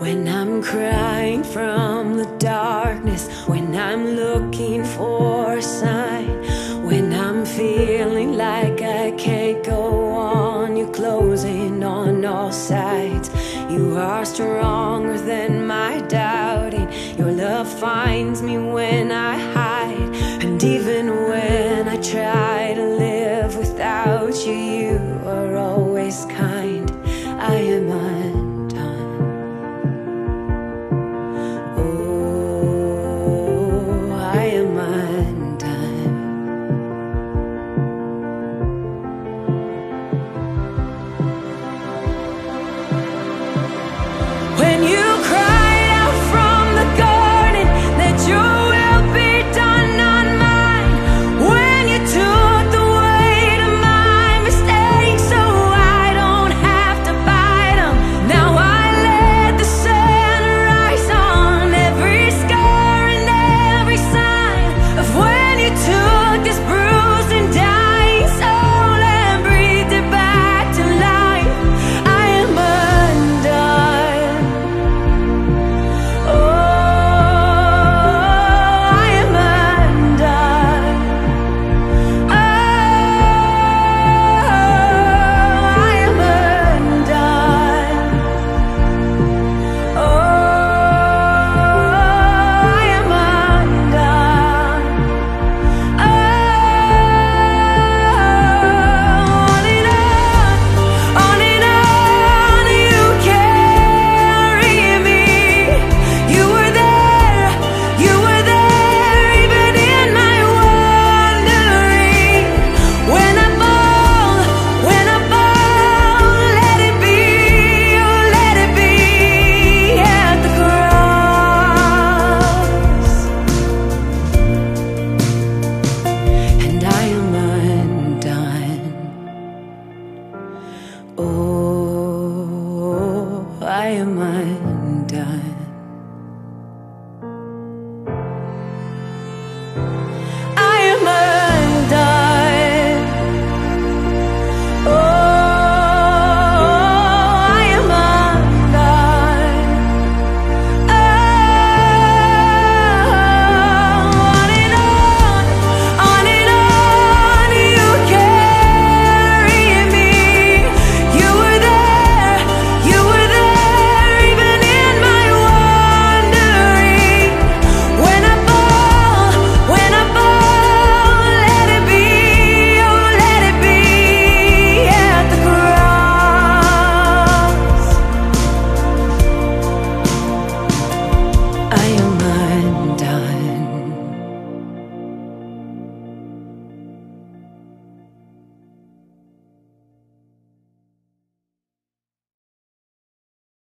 When I'm crying from the darkness, when I'm looking for a sign, when I'm feeling like I can't go on, you're closing on all sides. You are stronger than my doubting. Your love finds me when I hide, and even when I try to live without you, you are always kind.